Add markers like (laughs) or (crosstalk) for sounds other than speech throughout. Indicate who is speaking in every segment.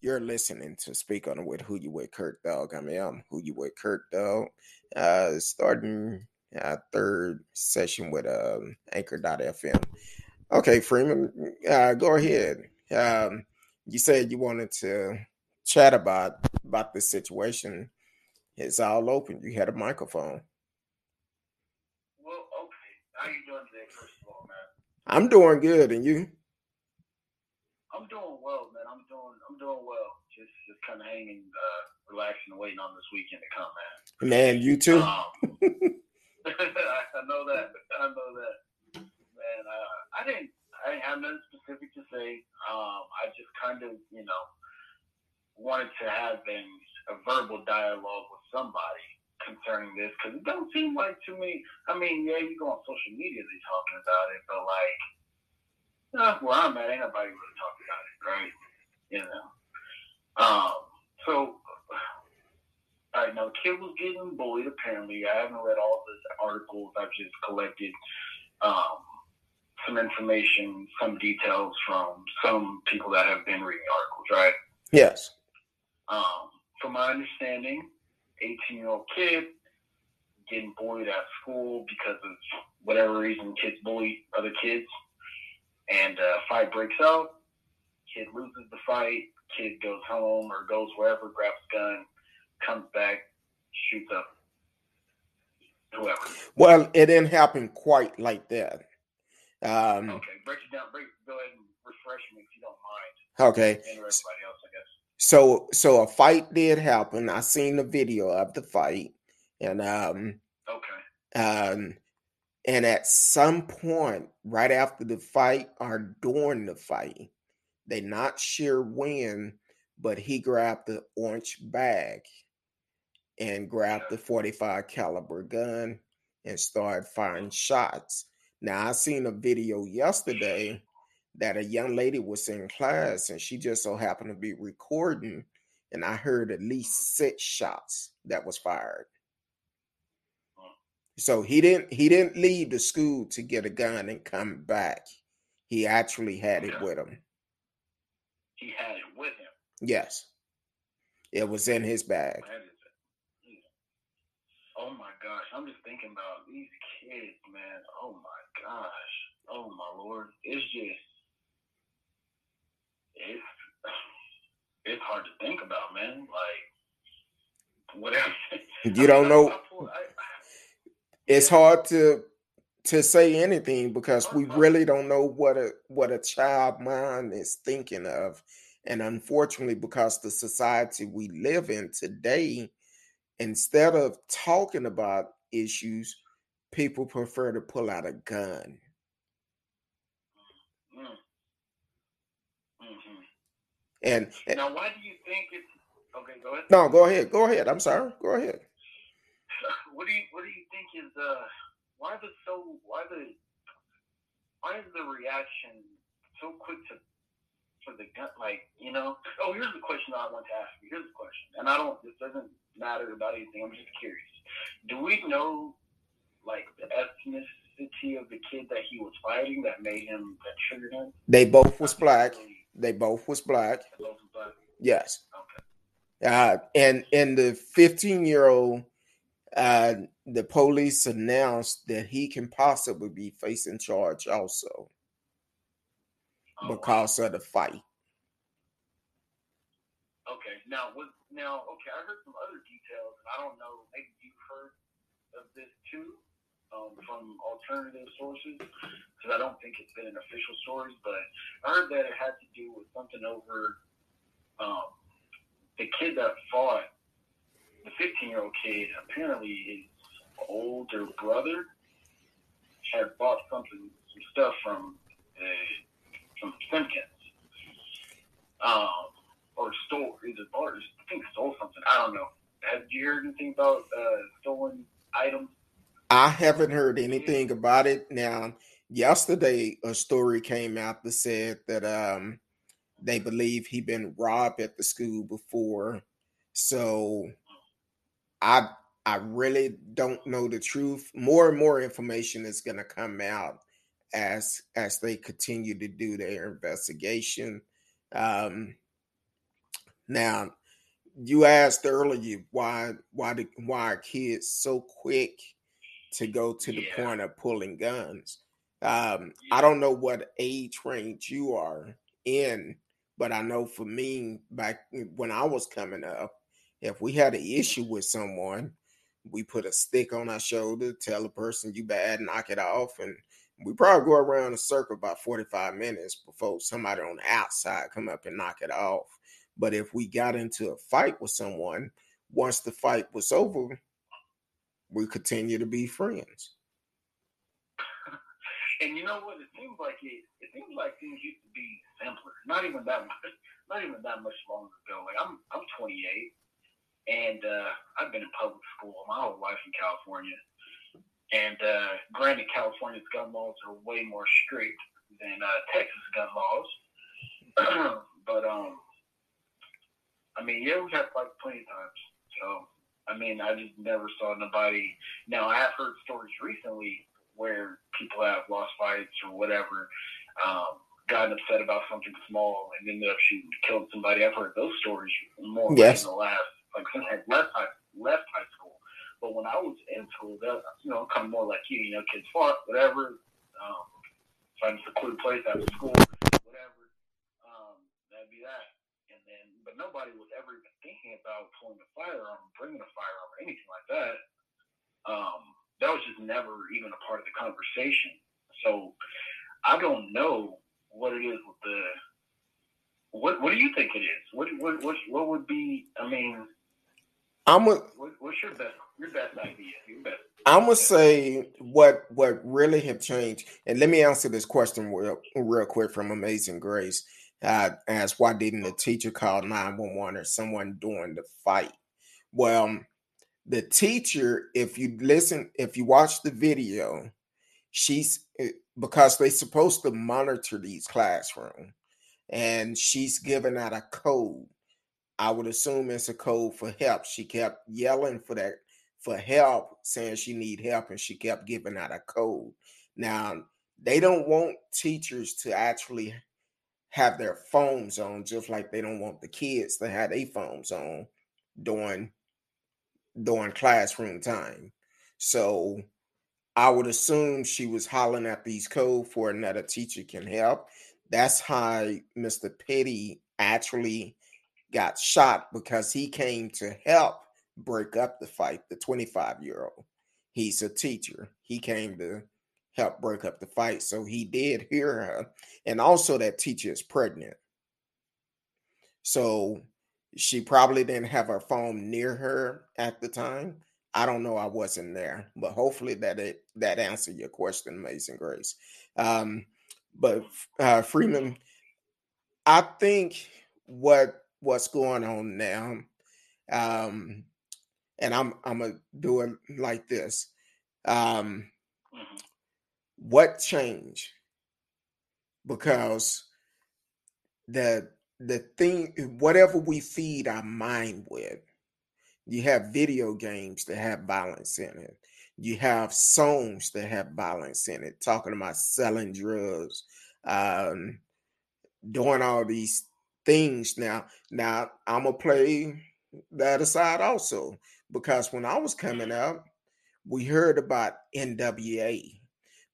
Speaker 1: You're listening to Speak On with Who You With Kurt Dog. I mean, I'm Who You With Kurt Dog. Uh, starting uh, third session with um, Anchor.fm. Okay, Freeman, uh, go ahead. Um, you said you wanted to chat about about this situation. It's all open. You had a microphone.
Speaker 2: Well, okay. How you doing today, first of all, man?
Speaker 1: I'm doing good, and you?
Speaker 2: I'm doing well, man. I'm doing I'm doing well. Just just kind of hanging, uh, relaxing, and waiting on this weekend to come, man.
Speaker 1: Man, you too.
Speaker 2: Um, (laughs) I know that. I know that. Man, uh, I didn't I didn't have nothing specific to say. Um, I just kind of, you know, wanted to have an, a verbal dialogue with somebody concerning this because it don't seem like to me. I mean, yeah, you go on social media, they're talking about it, but like, uh, where I'm at, ain't nobody really talking about it, right? You know. Um. So, all right, now the kid was getting bullied. Apparently, I haven't read all the articles. I've just collected um, some information, some details from some people that have been reading articles, right?
Speaker 1: Yes.
Speaker 2: Um, from my understanding, 18 year old kid getting bullied at school because of whatever reason kids bully other kids, and uh, fight breaks out. Kid loses the fight. Kid goes home or goes wherever, grabs a gun, comes back, shoots up whoever.
Speaker 1: Well, it didn't happen quite like that. Um,
Speaker 2: Okay, break it down. Break. Go ahead and refresh me if you don't mind,
Speaker 1: okay.
Speaker 2: and everybody else, I guess.
Speaker 1: So so a fight did happen. I seen the video of the fight, and um
Speaker 2: Okay.
Speaker 1: um and at some point right after the fight or during the fight, they're not sure when, but he grabbed the orange bag and grabbed the 45 caliber gun and started firing shots. Now I seen a video yesterday that a young lady was in class and she just so happened to be recording and I heard at least six shots that was fired. So he didn't he didn't leave the school to get a gun and come back. He actually had it with him.
Speaker 2: He had it with him.
Speaker 1: Yes. It was in his bag.
Speaker 2: That is it. Oh my gosh, I'm just thinking about these kids, man. Oh my gosh. Oh my lord. It's just it's (sighs) it's hard to think about, man. Like whatever.
Speaker 1: You don't know
Speaker 2: I pull- I-
Speaker 1: it's hard to to say anything because we really don't know what a what a child mind is thinking of and unfortunately because the society we live in today instead of talking about issues people prefer to pull out a gun
Speaker 2: Mm. Mhm.
Speaker 1: and, and
Speaker 2: Now, why do you think it's okay? Go ahead.
Speaker 1: no go ahead go ahead i'm sorry go ahead
Speaker 2: What do you What do you think is uh why the so why the why is the reaction so quick to for the gun like you know? Oh, here's the question I want to ask you. Here's the question, and I don't. This doesn't matter about anything. I'm just curious. Do we know like the ethnicity of the kid that he was fighting that made him that triggered him?
Speaker 1: they both was black they both was black
Speaker 2: both was black.
Speaker 1: yes
Speaker 2: Okay.
Speaker 1: uh and and the 15 year old uh the police announced that he can possibly be facing charge also
Speaker 2: Oh,
Speaker 1: because of the fight
Speaker 2: Okay. Now, was now okay? I heard some other details, and I don't know. Maybe you've heard of this too um, from alternative sources, because I don't think it's been an official story. But I heard that it had to do with something over um, the kid that fought the 15 year old kid. Apparently, his older brother had bought something, some stuff from uh, from Simpkins. Um, or stole either or I think stole something. I don't know. Have you heard anything about uh, stolen items?
Speaker 1: i haven't heard anything about it now yesterday a story came out that said that um they believe he'd been robbed at the school before so i i really don't know the truth more and more information is going to come out as as they continue to do their investigation Um, now, you asked earlier why why the, why are kids so quick to go to the
Speaker 2: Yeah.
Speaker 1: point of pulling guns? Um, I don't know what age range you are in, but I know for me, back when I was coming up, if we had an issue with someone, we put a stick on our shoulder, tell the person you bad, knock it off, and we probably go around a circle about 45 minutes before somebody on the outside come up and knock it off. But if we got into a fight with someone, once the fight was over, we continue to be friends.
Speaker 2: And you know what? It seems like it. It seems like things used to be simpler. Not even that much. Not even that much longer ago. Like I'm, I'm 28, and uh, I've been in public school my whole life in California. And uh, granted, California's gun laws are way more strict than uh, Texas gun laws. (clears throat) but um, I mean, yeah, we had fights plenty of times. So I mean, I just never saw nobody. Now I have heard stories recently where people have lost fights or whatever, um, gotten upset about something small and ended up shooting, killed somebody. I've heard those stories more
Speaker 1: Yes.
Speaker 2: in the last, like since I left high, left high school. But when I was in school, that you know, kind of more like you, you know, kids fought, whatever, um, find a secluded place after school, whatever. Um, that'd be that. And then, but nobody was ever even thinking about pulling a firearm, bringing a firearm, or anything like that. Um, that was just never even a part of the conversation. So I don't know what it is with the. What What do you think it is? What What What, what would be? I mean,
Speaker 1: I'm a,
Speaker 2: what, what's your best Your best idea? Your best.
Speaker 1: I'm gonna say what what really have changed, and let me answer this question real, real quick from Amazing Grace. Uh, asked why didn't the teacher call nine one one or someone during the fight? Well, the teacher, if you listen, if you watch the video, she's eh, because they're supposed to monitor these classrooms, and she's giving out a code. I would assume it's a code for help. She kept yelling for that for help, saying she need help, and she kept giving out a code. Now they don't want teachers to actually have their phones on, just like they don't want the kids to have their phones on during during classroom time. So I would assume she was hollering at these code for another teacher can help. That's how Mr. Petty actually got shot because he came to help break up the fight. The 25 year old, he's a teacher. He came to help break up the fight. So he did hear her. And also, that teacher is pregnant. So she probably didn't have her phone near her at the time. I don't know. I wasn't there, but hopefully that it that answered your question, Amazing Grace. Um, but uh, Freeman, I think what what's going on now, um, and I'm I'm gonna do it like this. Um,
Speaker 2: Mhm.
Speaker 1: what change? Because the the thing, whatever we feed our mind with, you have video games that have violence in it. You have songs that have violence in it, talking about selling drugs, um, doing all these things. Now, now I'm gonna play that aside also because when I was coming up, we heard about NWA,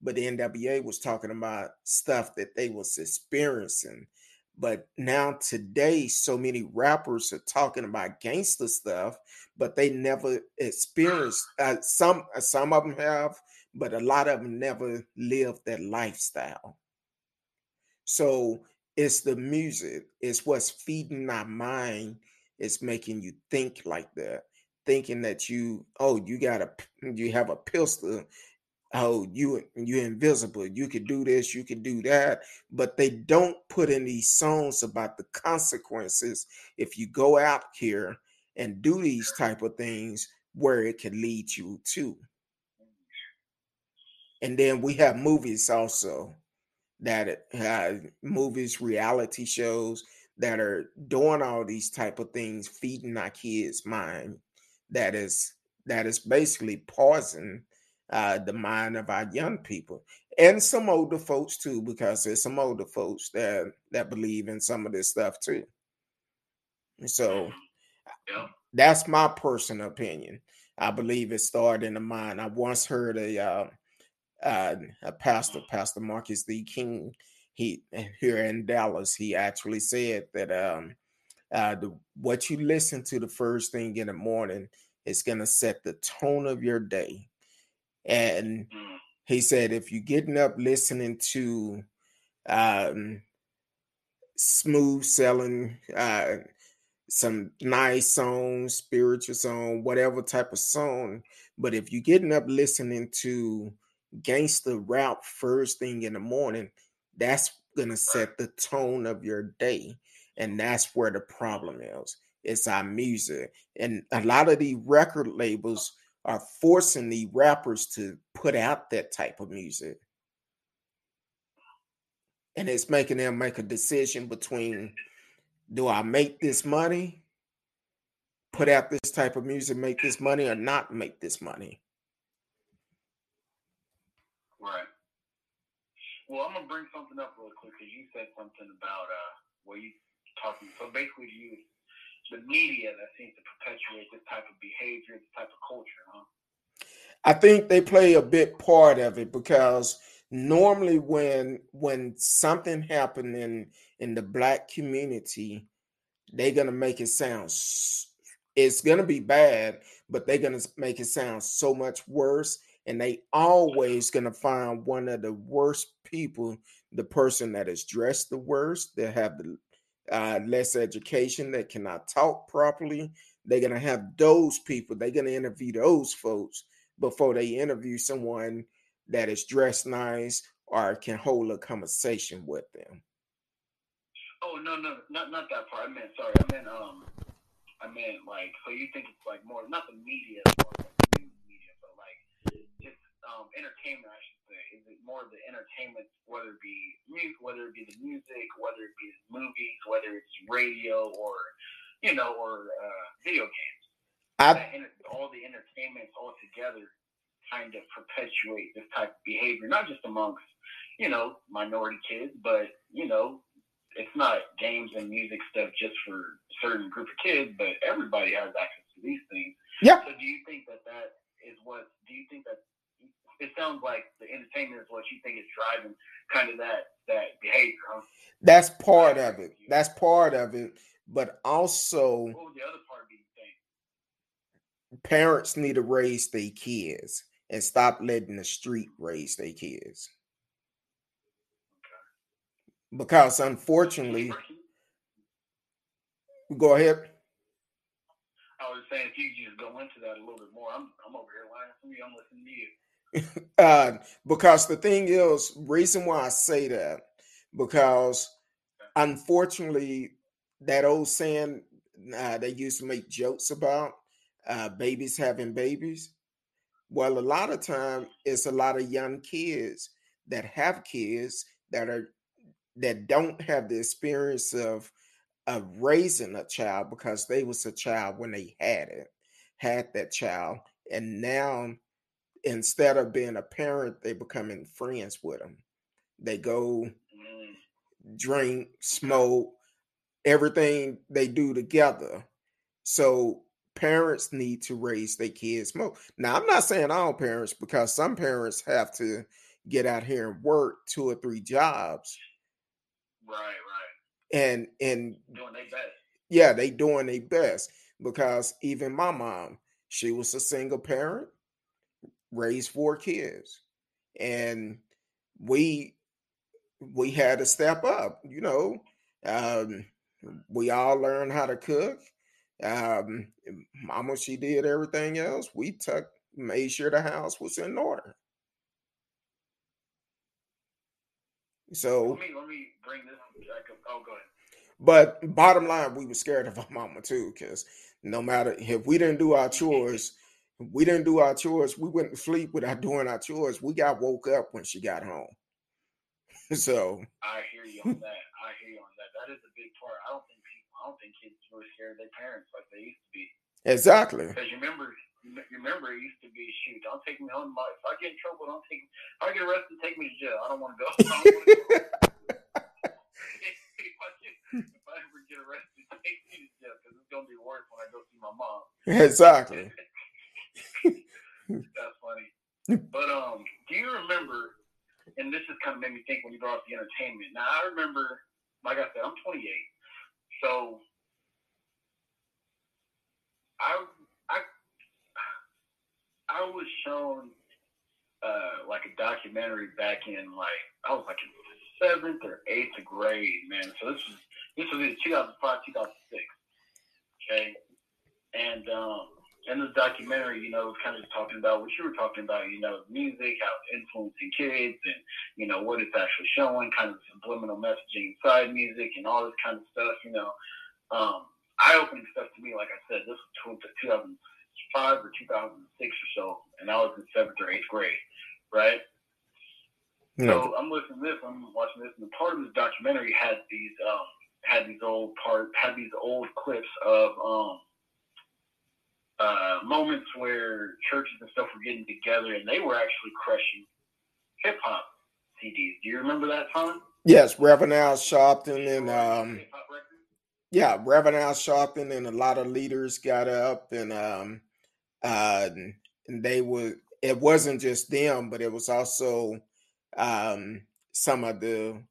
Speaker 1: but the NWA was talking about stuff that they was experiencing. But now today, so many rappers are talking about gangster stuff, but they never experienced. (sighs) Uh, some some of them have, but a lot of them never lived that lifestyle. So it's the music, it's what's feeding our mind, it's making you think like that, thinking that you, oh, you got a, you have a pistol, oh, you you're invisible, you could do this, you could do that, but they don't put in these songs about the consequences if you go out here and do these type of things where it can lead you to. And then we have movies also that uh, movies, reality shows that are doing all these type of things, feeding our kids' mind. That is that is basically poison uh, the mind of our young people. and some older folks too, because there's some older folks that that believe in some of this stuff too. So yeah. that's my personal opinion. I believe it started in the mind. I once heard a uh, uh, a pastor, Pastor Marcus D. King, he here in Dallas, he actually said that um, uh, the, what you listen to the first thing in the morning is going to set the tone of your day. And mm. he said, if you're getting up listening to um, smooth selling, uh, some nice song, spiritual song, whatever type of song, but if you're getting up listening to gangster rap first thing in the morning, that's gonna set the tone of your day. And that's where the problem is. It's our music. And a lot of the record labels are forcing the rappers to put out that type of music. And it's making them make a decision between do I make this money, put out this type of music, make this money, or not make this money?
Speaker 2: Right. Well, I'm gonna bring something up real quick because you said something about uh, where you talking. So basically, you the media that seems to perpetuate this type of behavior, this type of culture, huh?
Speaker 1: I think they play a big part of it because normally when when something happened in in the black community, they're gonna make it sound it's gonna be bad, but they're gonna make it sound so much worse. And they always gonna find one of the worst people, the person that is dressed the worst, that have the uh, less education, that cannot talk properly. They're gonna have those people. They're gonna interview those folks before they interview someone that is dressed nice or can hold a conversation with them.
Speaker 2: Oh no, no, not not that part. I meant sorry. I meant um, I meant like so you think it's like more not the media, like the news media, but like just um entertainment. I should say. Is it more the entertainment, whether it be music, whether it be the music, whether it be the movies, whether it's radio or you know or uh, video games? I, all the entertainments all together kind of perpetuate this type of behavior, not just amongst, you know, minority kids, but, you know, it's not games and music stuff just for a certain group of kids, but everybody has access to these things.
Speaker 1: Yeah.
Speaker 2: So do you think that that is what, do you think that it sounds like the entertainment is what you think is driving kind of that that behavior, huh?
Speaker 1: That's part of it. That's part of it. But also,
Speaker 2: what would the other part be?
Speaker 1: Parents need to raise their kids and stop letting the street raise their kids. Because unfortunately, go ahead.
Speaker 2: I was saying if you just go into that a little bit more, I'm I'm over here lying for you. I'm listening to
Speaker 1: you. Uh, because the thing is, reason why I say that, because unfortunately, that old saying uh, they used to make jokes about uh, babies having babies. Well, a lot of time it's a lot of young kids that have kids that are that don't have the experience of of raising a child because they was a child when they had it, had that child, and now instead of being a parent, they becoming friends with them. They go mm. drink, smoke, everything they do together. So parents need to raise their kids more. Now, I'm not saying all parents because some parents have to get out here and work two or three jobs.
Speaker 2: Right, right.
Speaker 1: And and
Speaker 2: doing their best.
Speaker 1: Yeah, they doing their best because even my mom, she was a single parent, raised four kids, and we we had to step up. You know, um, we all learned how to cook um, Mama, she did everything else. We took, made sure the house was in order. So
Speaker 2: let me let me bring this back up. Oh, go ahead.
Speaker 1: But bottom line, we were scared of our mama too, because no matter if we didn't do our (laughs) chores, we didn't do our chores, we went to sleep without (laughs) doing our chores. We got woke up when she got home. (laughs) so
Speaker 2: I hear you on that. I hear you on that. That is a big part. I don't think people. I don't think kids were scared of their parents like they used to be.
Speaker 1: Exactly.
Speaker 2: Because you remember, you remember, it used to be shoot. Don't take me home. If I get in trouble, don't take. If I get arrested, take me to jail. I don't want to go. (laughs) I don't wanna go. if, I get, if I ever get arrested, take me to jail because it's gonna be worse when I go see my mom.
Speaker 1: Exactly.
Speaker 2: That's funny. (laughs) But um, do you remember? And this just kind of made me think when you brought up the entertainment. Now I remember, like I said, I'm 28, so I I I was shown uh, like a documentary back in like I was like in seventh or eighth grade, man. So this was this was in 2005, 2006. Okay, and um, in the documentary, you know, it was kind of just talking about what you were talking about, you know, music, how it's influencing kids, and you know what it's actually showing, kind of subliminal messaging inside music, and all this kind of stuff, you know. Um, eye-opening stuff to me. Like I said, this was 2005 or 2006 or so, and I was in seventh or eighth grade, right?
Speaker 1: Yeah.
Speaker 2: So I'm listening to this, I'm watching this, and the part of this documentary had these um, had these old part had these old clips of um, uh, moments where churches and stuff were getting together, and they were actually crushing hip hop CDs. Do you remember that time?
Speaker 1: Yes, Reverend Al Sharpton and um, yeah, Reverend Al Sharpton and a lot of leaders got up and um, uh, and they were. It wasn't just them, but it was also um, some of the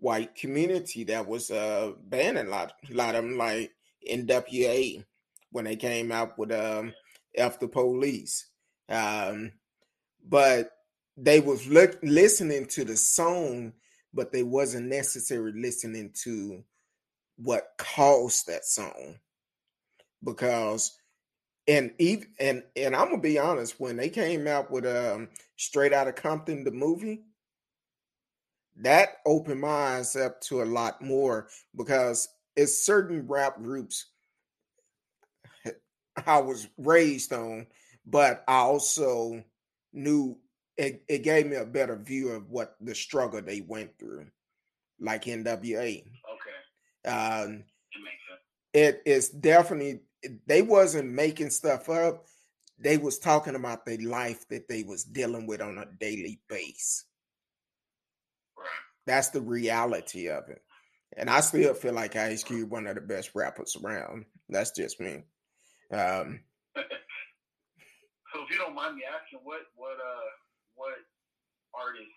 Speaker 1: white community that was uh, banning a lot, a lot of them, like NWA when they came out with um, "F the Police," um, but they was look, listening to the song, but they wasn't necessarily listening to what caused that song. Because and even and and I'm gonna be honest when they came out with um straight out of Compton the movie that opened my eyes up to a lot more because it's certain rap groups I was raised on but I also knew it, it gave me a better view of what the struggle they went through like NWA
Speaker 2: Okay,
Speaker 1: um
Speaker 2: it makes sense.
Speaker 1: it is definitely they wasn't making stuff up. They was talking about the life that they was dealing with on a daily basis
Speaker 2: Right.
Speaker 1: that's the reality of it. And i still feel like ice cube one of the best rappers around. That's just me um
Speaker 2: So if you don't mind me asking, what what uh what artists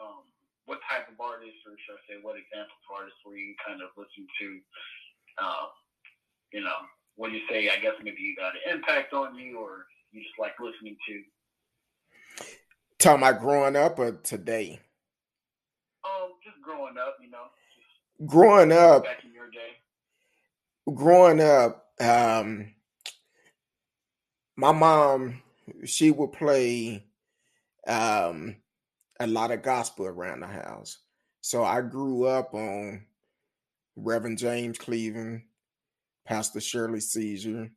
Speaker 2: um what type of artists or should I say what examples of artists were you kind of listening to um you know what do you say I guess maybe you got an impact on you or you just like listening to?
Speaker 1: Talking about growing up or today?
Speaker 2: Um just growing up you know
Speaker 1: growing up.
Speaker 2: back in your day.
Speaker 1: Growing up um my mom she would play um a lot of gospel around the house. So i grew up on reverend james cleveland pastor shirley caesar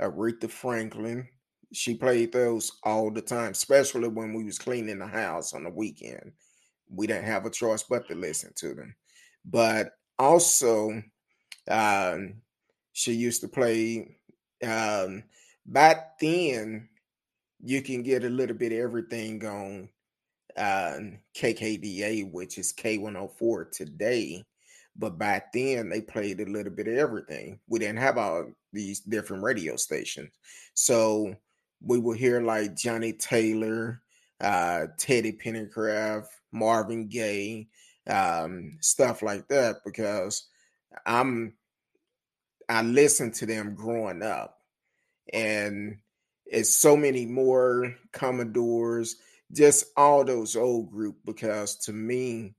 Speaker 1: aretha franklin. She played those all the time especially when we was cleaning the house on the weekend. We didn't have a choice but to listen to them. But also um she used to play um back then you can get a little bit of everything on um, KKDA, which is K104 today. But back then they played a little bit of everything. We didn't have all these different radio stations. So we would hear like Johnnie Taylor, uh, Teddy Pendergrass, Marvin Gaye, um, stuff like that, because I'm I listened to them growing up. And it's so many more Commodores, just all those old group because to me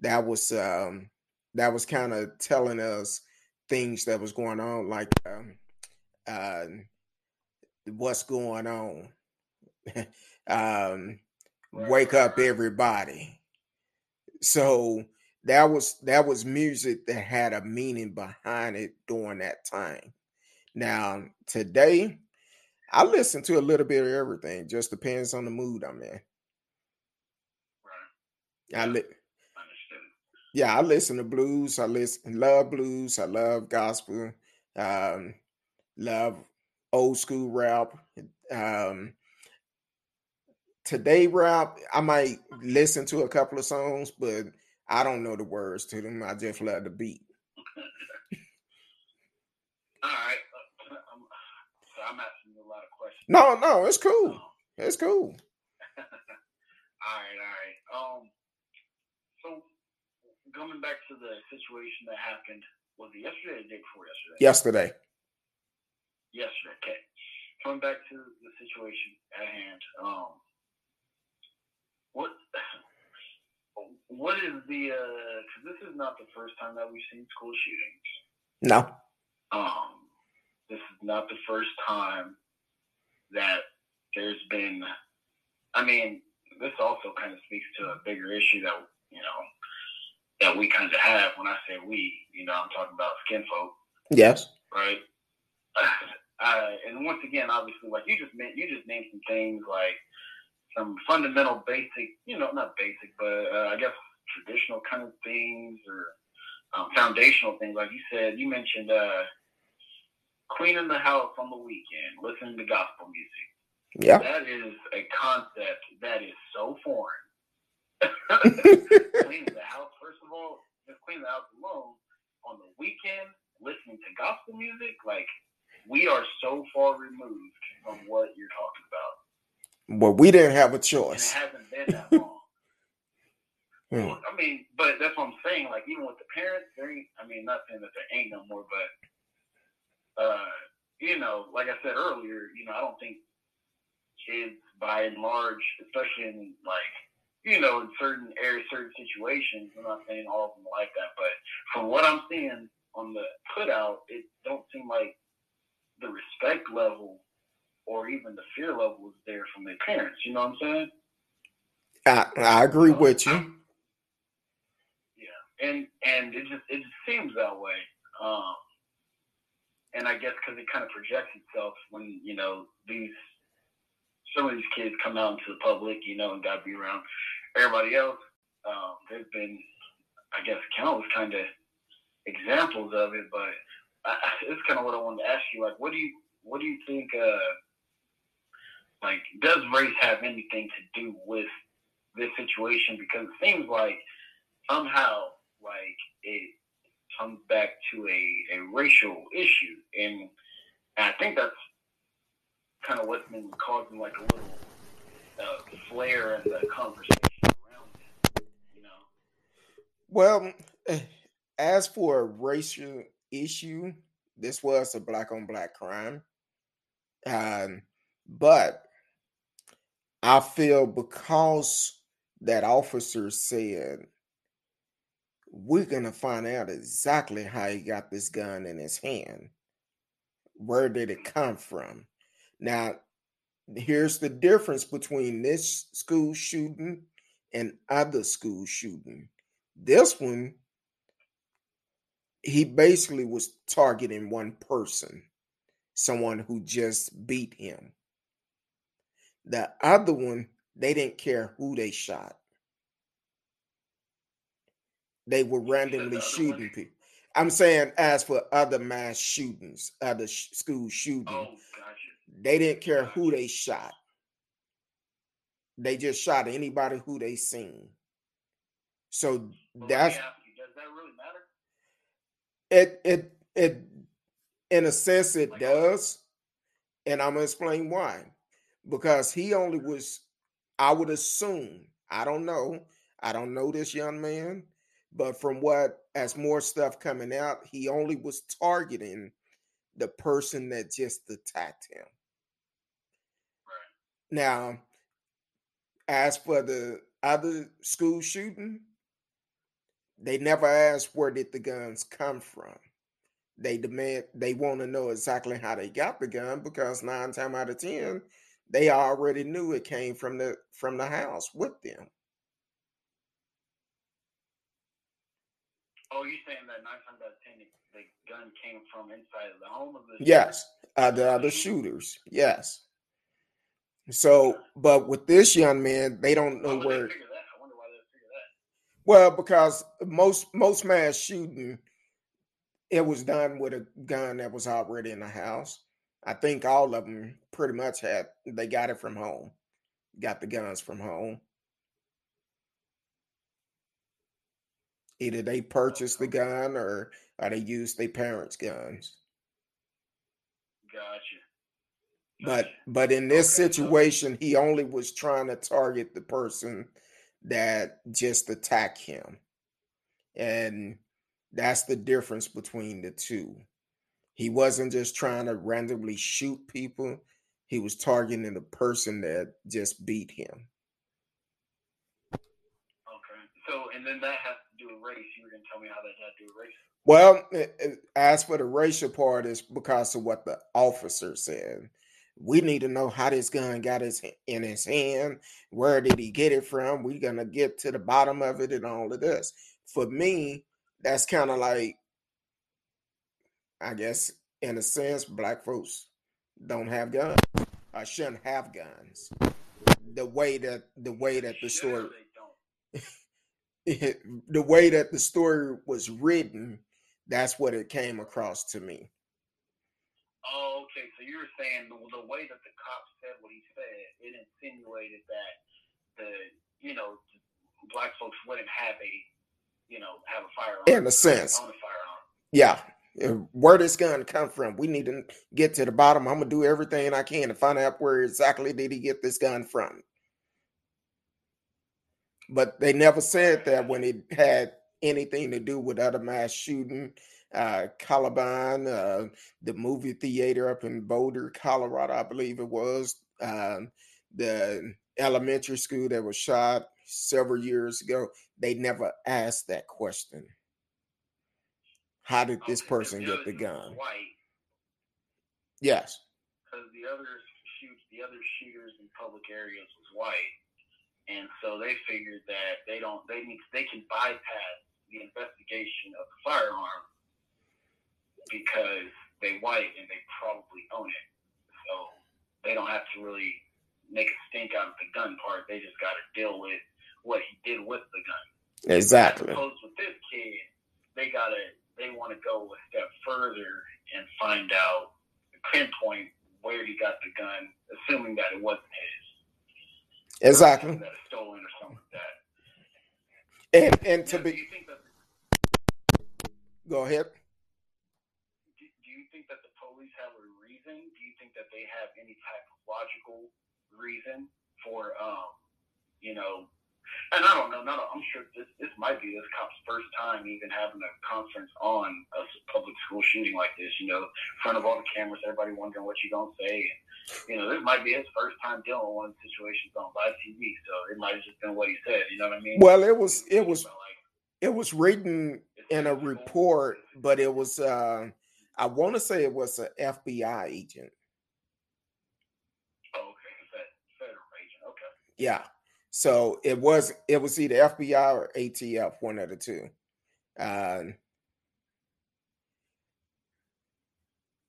Speaker 1: that was um that was kind of telling us things that was going on like um uh what's going on? (laughs) Um wake up everybody. So that was that was music that had a meaning behind it during that time now today i listen to a little bit of everything just depends on the mood i'm in
Speaker 2: right
Speaker 1: i li- yeah i listen to blues i listen love blues i love gospel um love old school rap. Um, today rap, I might listen to a couple of songs, but I don't know the words to them. I just love the beat.
Speaker 2: All right. Uh, I'm, I'm asking you a lot of questions.
Speaker 1: No, no, it's cool. It's cool. (laughs)
Speaker 2: all right, all right. Um, so coming back to the situation that happened, was it yesterday or the day before yesterday?
Speaker 1: Yesterday.
Speaker 2: Yesterday. Okay. Coming back to the situation at hand. Um, what (sighs) what is the? Because uh, this is not the first time that we've seen school shootings.
Speaker 1: No.
Speaker 2: Um, this is not the first time that there's been. I mean, this also kind of speaks to a bigger issue that you know that we kind of have. When I say we, you know, I'm talking about skin folk.
Speaker 1: Yes.
Speaker 2: Right. (sighs) Uh, and once again, obviously, like you just meant, you just named some things like some fundamental, basic, you know, not basic, but uh, I guess traditional kind of things or um, foundational things. Like you said, you mentioned uh, cleaning the house on the weekend, listening to gospel music.
Speaker 1: Yeah.
Speaker 2: That is a concept that is so foreign. (laughs) cleaning the house, first of all, just cleaning the house alone on the weekend, listening to gospel music, like we are so far removed from what you're talking about.
Speaker 1: Well, we didn't have a choice.
Speaker 2: And it hasn't been that long. (laughs) hmm. I mean, but that's what I'm saying. Like even with the parents, there ain't. I mean, not saying that there ain't no more, but uh, you know, like I said earlier, you know, I don't think kids by and large, especially in like you know, in certain areas, certain situations. I'm not saying all of them like that, but from what I'm seeing on the put out, it don't seem like the respect level or even the fear level is there from their parents. You know what I'm saying?
Speaker 1: I I agree with you.
Speaker 2: Yeah, and and it just it just seems that way. Um, and I guess because it kind of projects itself when you know these some of these kids come out into the public, you know, and got to be around everybody else. Um, there's been, I guess, countless kind of examples of it, but I, it's kind of what I wanted to ask you. Like, what do you what do you think? Uh, like, does race have anything to do with this situation? Because it seems like somehow, like, it comes back to a, a racial issue, and I think that's kind of what's been causing like a little uh, flare in the conversation around it. You know.
Speaker 1: Well, eh, as for a racial issue, this was a black on black crime. Um, but I feel because that officer said, we're going to find out exactly how he got this gun in his hand. Where did it come from? Now, here's the difference between this school shooting and other school shooting. This one, he basically was targeting one person, someone who just beat him. The other one, they didn't care who they shot. They were randomly shooting people. I'm saying, as for other mass shootings, other sh- school shootings, oh, gotcha. they didn't care who they shot. They just shot anybody who they seen. So well, that's.
Speaker 2: does that really matter?
Speaker 1: It it it, in a sense, it like, does, and I'm gonna explain why because he only was, I would assume, I don't know, I don't know this young man, but from what, as more stuff coming out, he only was targeting the person that just attacked him. Right. Now, as for the other school shooting, they never asked where did the guns come from. They demand they want to know exactly how they got the gun because nine times out of ten, they already knew it came from the from the house with them.
Speaker 2: Oh, you saying that nine times out of ten, the gun came from inside of the home of the
Speaker 1: yes, uh, the other shooters, yes. So, but with this young man, they don't know where. Well, because most most mass shooting, it was done with a gun that was already in the house. I think all of them pretty much had they got it from home, got the guns from home. Either they purchased the gun or, or they used their parents' guns.
Speaker 2: Gotcha.
Speaker 1: But but in this okay, situation, he only was trying to target the person that just attacked him. And that's the difference between the two. He wasn't just trying to randomly shoot people, he was targeting the person that just beat him.
Speaker 2: Okay. So, and then that has do with race. You were going to tell me how that had to do with race.
Speaker 1: Well, as for the racial part, is because of what the officer said. We need to know how this gun got his in his hand. Where did he get it from? We're gonna get to the bottom of it and all of this. For me, that's kind of like I guess in a sense, black folks don't have guns. I shouldn't have guns. The way that the way that the story (laughs) the way that the story was written, that's what it came across to me.
Speaker 2: Oh, okay. So you were saying the, the way that the cop said what he said, it insinuated that the you know black folks wouldn't have a you know have a firearm
Speaker 1: in a sense.
Speaker 2: A firearm.
Speaker 1: Yeah, where this gun come from. We need to get to the bottom. I'm gonna do everything I can to find out where exactly did he get this gun from. But they never said that when it had anything to do with other mass shooting, uh, Columbine, uh, the movie theater up in Boulder, Colorado, I believe it was, um, the elementary school that was shot several years ago. They never asked that question. How did this person get the gun?
Speaker 2: White.
Speaker 1: Yes.
Speaker 2: Because the other shoots, the other shooters in public areas was white, and so they figured that they don't, they need, they can bypass the investigation of the firearm because they white and they probably own it, so they don't have to really make a stink out of the gun part. They just got to deal with what he did with the gun.
Speaker 1: Exactly.
Speaker 2: As opposed with this kid, they got to they want to go a step further and find out, pinpoint where he got the gun, assuming that it wasn't.
Speaker 1: Exactly.
Speaker 2: That it's stolen or something like that.
Speaker 1: And and to
Speaker 2: yeah,
Speaker 1: be.
Speaker 2: That,
Speaker 1: go ahead.
Speaker 2: Do, do you think that the police have a reason? Do you think that they have any type of logical reason for, um, you know, and I don't know. Not, I'm sure this this might be this cop's first time even having a conference on a public school shooting like this. You know, in front of all the cameras, everybody wondering what you gonna say. And, you know, this might be his first time dealing with one of the situations on live TV. So it might have just been what he said. You know what I mean?
Speaker 1: Well, it was it was it was written in a report, but it was uh, I want to say it was an FBI agent.
Speaker 2: Oh, okay, federal agent. Okay.
Speaker 1: Yeah. So it was it was either FBI or ATF, one of the two. Uh,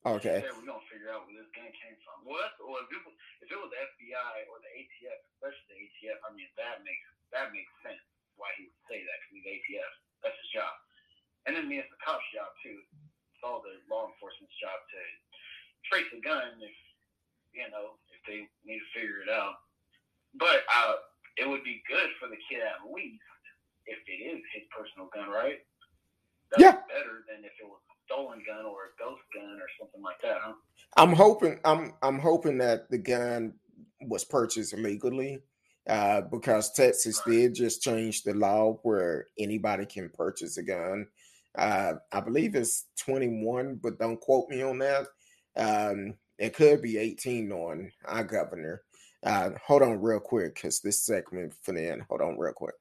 Speaker 1: okay.
Speaker 2: We're gonna figure out where this gun came from. Well, or if it was if it was FBI or the ATF, especially the ATF, I mean that makes that makes sense why he would say that because he's ATF. That's his job. And then it's the cop's job too. It's all the law enforcement's job to trace the gun if you know if they need to figure it out. But uh, it would be good for the kid at least if it is his personal gun, right? That's
Speaker 1: yeah.
Speaker 2: better than if it was a stolen gun or a ghost gun or something like that, huh?
Speaker 1: I'm hoping I'm I'm hoping that the gun was purchased illegally. Uh, because Texas right. did just change the law where anybody can purchase a gun. Uh, I believe it's 21, but don't quote me on that. Um, it could be 18 on our governor. Uh, hold on real quick because this segment for the end. Hold on real quick.